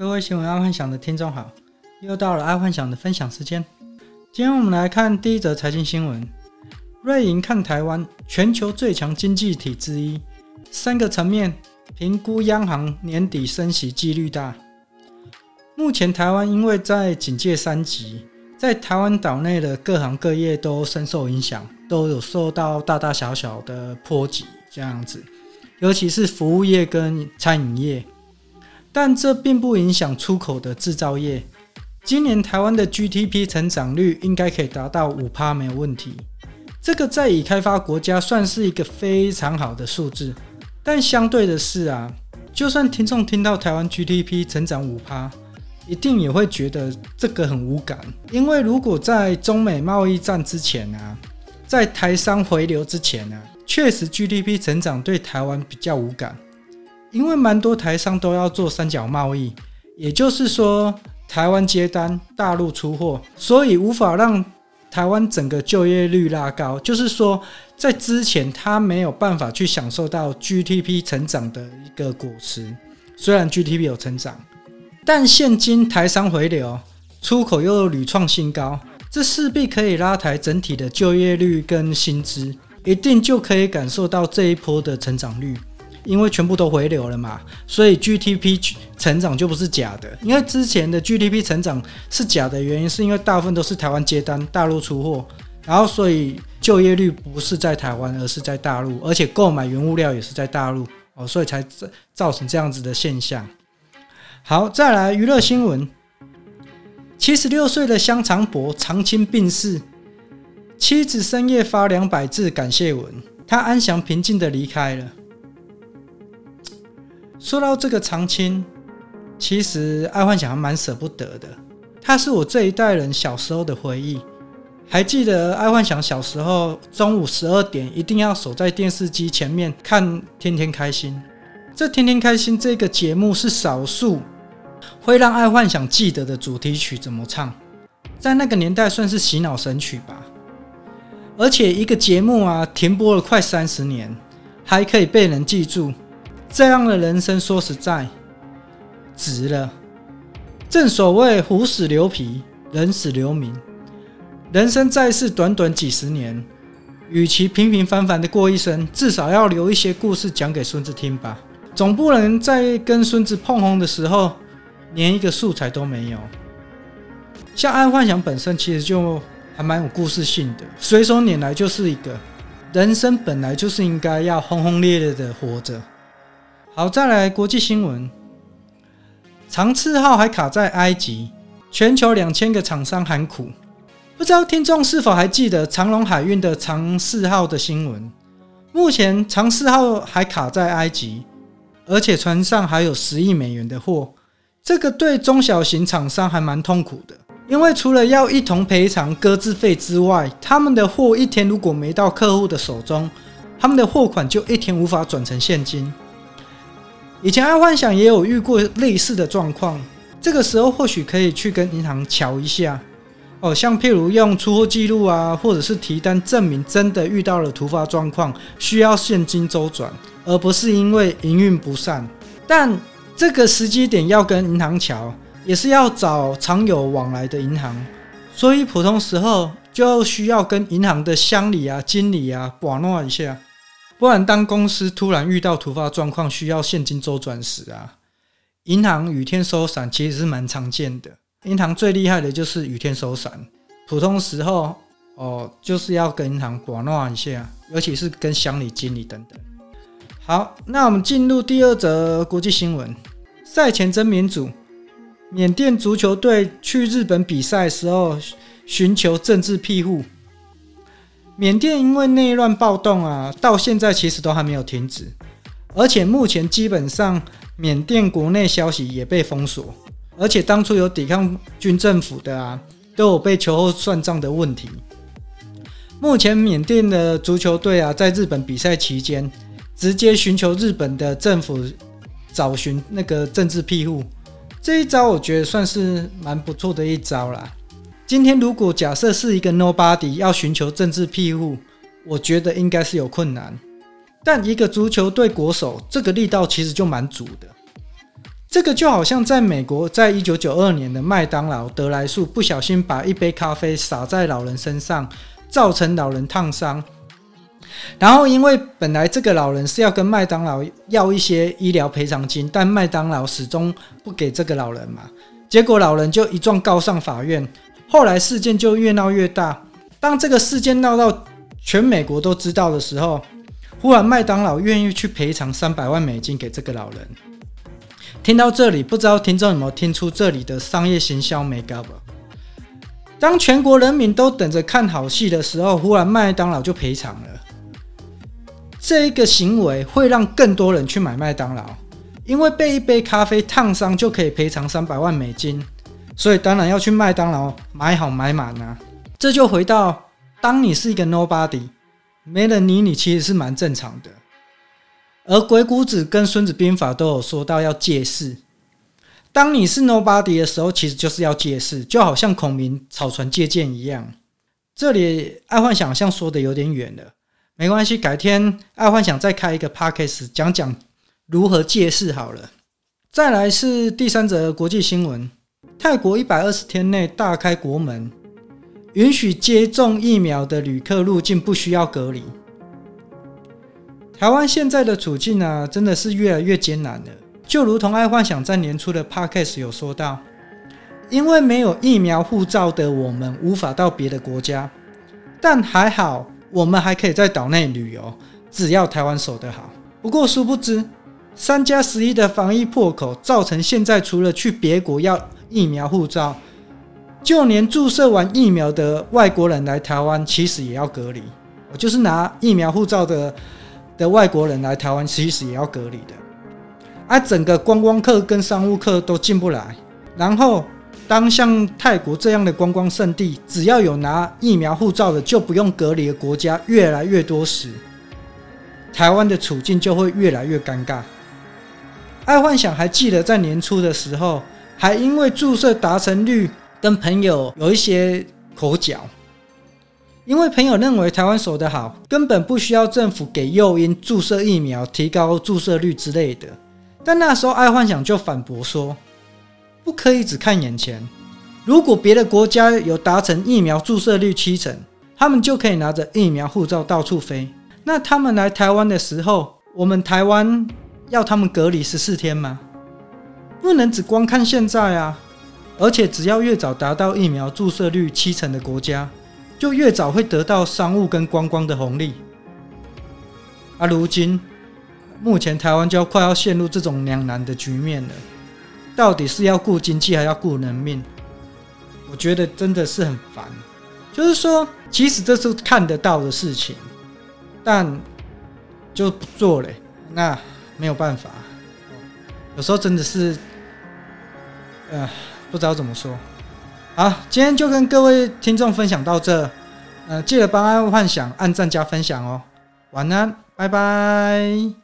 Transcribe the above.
各位新闻爱幻想的听众好，又到了爱幻想的分享时间。今天我们来看第一则财经新闻：瑞银看台湾，全球最强经济体之一，三个层面评估央行年底升息几率大。目前台湾因为在警戒三级，在台湾岛内的各行各业都深受影响，都有受到大大小小的波及，这样子，尤其是服务业跟餐饮业。但这并不影响出口的制造业。今年台湾的 GDP 成长率应该可以达到五趴，没有问题。这个在已开发国家算是一个非常好的数字。但相对的是啊，就算听众听到台湾 GDP 成长五趴，一定也会觉得这个很无感。因为如果在中美贸易战之前啊，在台商回流之前啊，确实 GDP 成长对台湾比较无感。因为蛮多台商都要做三角贸易，也就是说，台湾接单，大陆出货，所以无法让台湾整个就业率拉高。就是说，在之前他没有办法去享受到 GDP 成长的一个果实。虽然 GDP 有成长，但现今台商回流，出口又屡创新高，这势必可以拉抬整体的就业率跟薪资，一定就可以感受到这一波的成长率。因为全部都回流了嘛，所以 GDP 成长就不是假的。因为之前的 GDP 成长是假的原因，是因为大部分都是台湾接单，大陆出货，然后所以就业率不是在台湾，而是在大陆，而且购买原物料也是在大陆哦，所以才造成这样子的现象。好，再来娱乐新闻：七十六岁的香肠伯长青病逝，妻子深夜发两百字感谢文，他安详平静的离开了。说到这个长青，其实爱幻想还蛮舍不得的。他是我这一代人小时候的回忆。还记得爱幻想小时候中午十二点一定要守在电视机前面看《天天开心》。这《天天开心》这个节目是少数会让爱幻想记得的主题曲怎么唱，在那个年代算是洗脑神曲吧。而且一个节目啊，停播了快三十年，还可以被人记住。这样的人生，说实在，值了。正所谓“虎死留皮，人死留名”。人生在世，短短几十年，与其平平凡凡的过一生，至少要留一些故事讲给孙子听吧。总不能在跟孙子碰红的时候，连一个素材都没有。像爱幻想本身，其实就还蛮有故事性的，随手拈来就是一个。人生本来就是应该要轰轰烈烈的活着。好，再来国际新闻。长赐号还卡在埃及，全球两千个厂商喊苦。不知道听众是否还记得长隆海运的长赐号的新闻？目前长赐号还卡在埃及，而且船上还有十亿美元的货。这个对中小型厂商还蛮痛苦的，因为除了要一同赔偿搁置费之外，他们的货一天如果没到客户的手中，他们的货款就一天无法转成现金。以前爱幻想也有遇过类似的状况，这个时候或许可以去跟银行瞧一下哦，像譬如用出货记录啊，或者是提单证明真的遇到了突发状况，需要现金周转，而不是因为营运不善。但这个时机点要跟银行瞧，也是要找常有往来的银行，所以普通时候就需要跟银行的乡里啊、经理啊把弄一下。不然，当公司突然遇到突发状况需要现金周转时啊，银行雨天收伞其实是蛮常见的。银行最厉害的就是雨天收伞，普通时候哦，就是要跟银行玩弄一下，尤其是跟乡里经理等等。好，那我们进入第二则国际新闻：赛前真民主，缅甸足球队去日本比赛时候寻求政治庇护。缅甸因为内乱暴动啊，到现在其实都还没有停止，而且目前基本上缅甸国内消息也被封锁，而且当初有抵抗军政府的啊，都有被秋后算账的问题。目前缅甸的足球队啊，在日本比赛期间，直接寻求日本的政府找寻那个政治庇护，这一招我觉得算是蛮不错的一招啦。今天如果假设是一个 nobody 要寻求政治庇护，我觉得应该是有困难。但一个足球队国手，这个力道其实就蛮足的。这个就好像在美国，在一九九二年的麦当劳得来速不小心把一杯咖啡洒在老人身上，造成老人烫伤。然后因为本来这个老人是要跟麦当劳要一些医疗赔偿金，但麦当劳始终不给这个老人嘛，结果老人就一状告上法院。后来事件就越闹越大。当这个事件闹到全美国都知道的时候，忽然麦当劳愿意去赔偿三百万美金给这个老人。听到这里，不知道听众有没有听出这里的商业行销眉角？当全国人民都等着看好戏的时候，忽然麦当劳就赔偿了。这一个行为会让更多人去买麦当劳，因为被一杯咖啡烫伤就可以赔偿三百万美金，所以当然要去麦当劳买好买满啊。这就回到，当你是一个 nobody，没人理你，其实是蛮正常的。而鬼谷子跟孙子兵法都有说到要借势。当你是 nobody 的时候，其实就是要借势，就好像孔明草船借箭一样。这里爱幻想像说的有点远了，没关系，改天爱幻想再开一个 podcast 讲讲如何借势好了。再来是第三则国际新闻：泰国一百二十天内大开国门，允许接种疫苗的旅客入境不需要隔离。台湾现在的处境啊，真的是越来越艰难了。就如同爱幻想在年初的 podcast 有说到，因为没有疫苗护照的我们无法到别的国家，但还好我们还可以在岛内旅游，只要台湾守得好。不过殊不知，三加十一的防疫破口，造成现在除了去别国要疫苗护照，就连注射完疫苗的外国人来台湾，其实也要隔离。我就是拿疫苗护照的。的外国人来台湾，其实也要隔离的，而整个观光客跟商务客都进不来。然后，当像泰国这样的观光胜地，只要有拿疫苗护照的就不用隔离的国家越来越多时，台湾的处境就会越来越尴尬。爱幻想还记得在年初的时候，还因为注射达成率跟朋友有一些口角。因为朋友认为台湾守得好，根本不需要政府给诱因注射疫苗，提高注射率之类的。但那时候爱幻想就反驳说，不可以只看眼前。如果别的国家有达成疫苗注射率七成，他们就可以拿着疫苗护照到处飞。那他们来台湾的时候，我们台湾要他们隔离十四天吗？不能只光看现在啊！而且只要越早达到疫苗注射率七成的国家。就越早会得到商务跟观光的红利，而、如今目前台湾就要快要陷入这种两难的局面了，到底是要顾经济还要顾人命？我觉得真的是很烦。就是说，其实这是看得到的事情，但就不做了，那没有办法。有时候真的是，呃，不知道怎么说。好，今天就跟各位听众分享到这，呃，记得帮爱幻想按赞加分享哦。晚安，拜拜。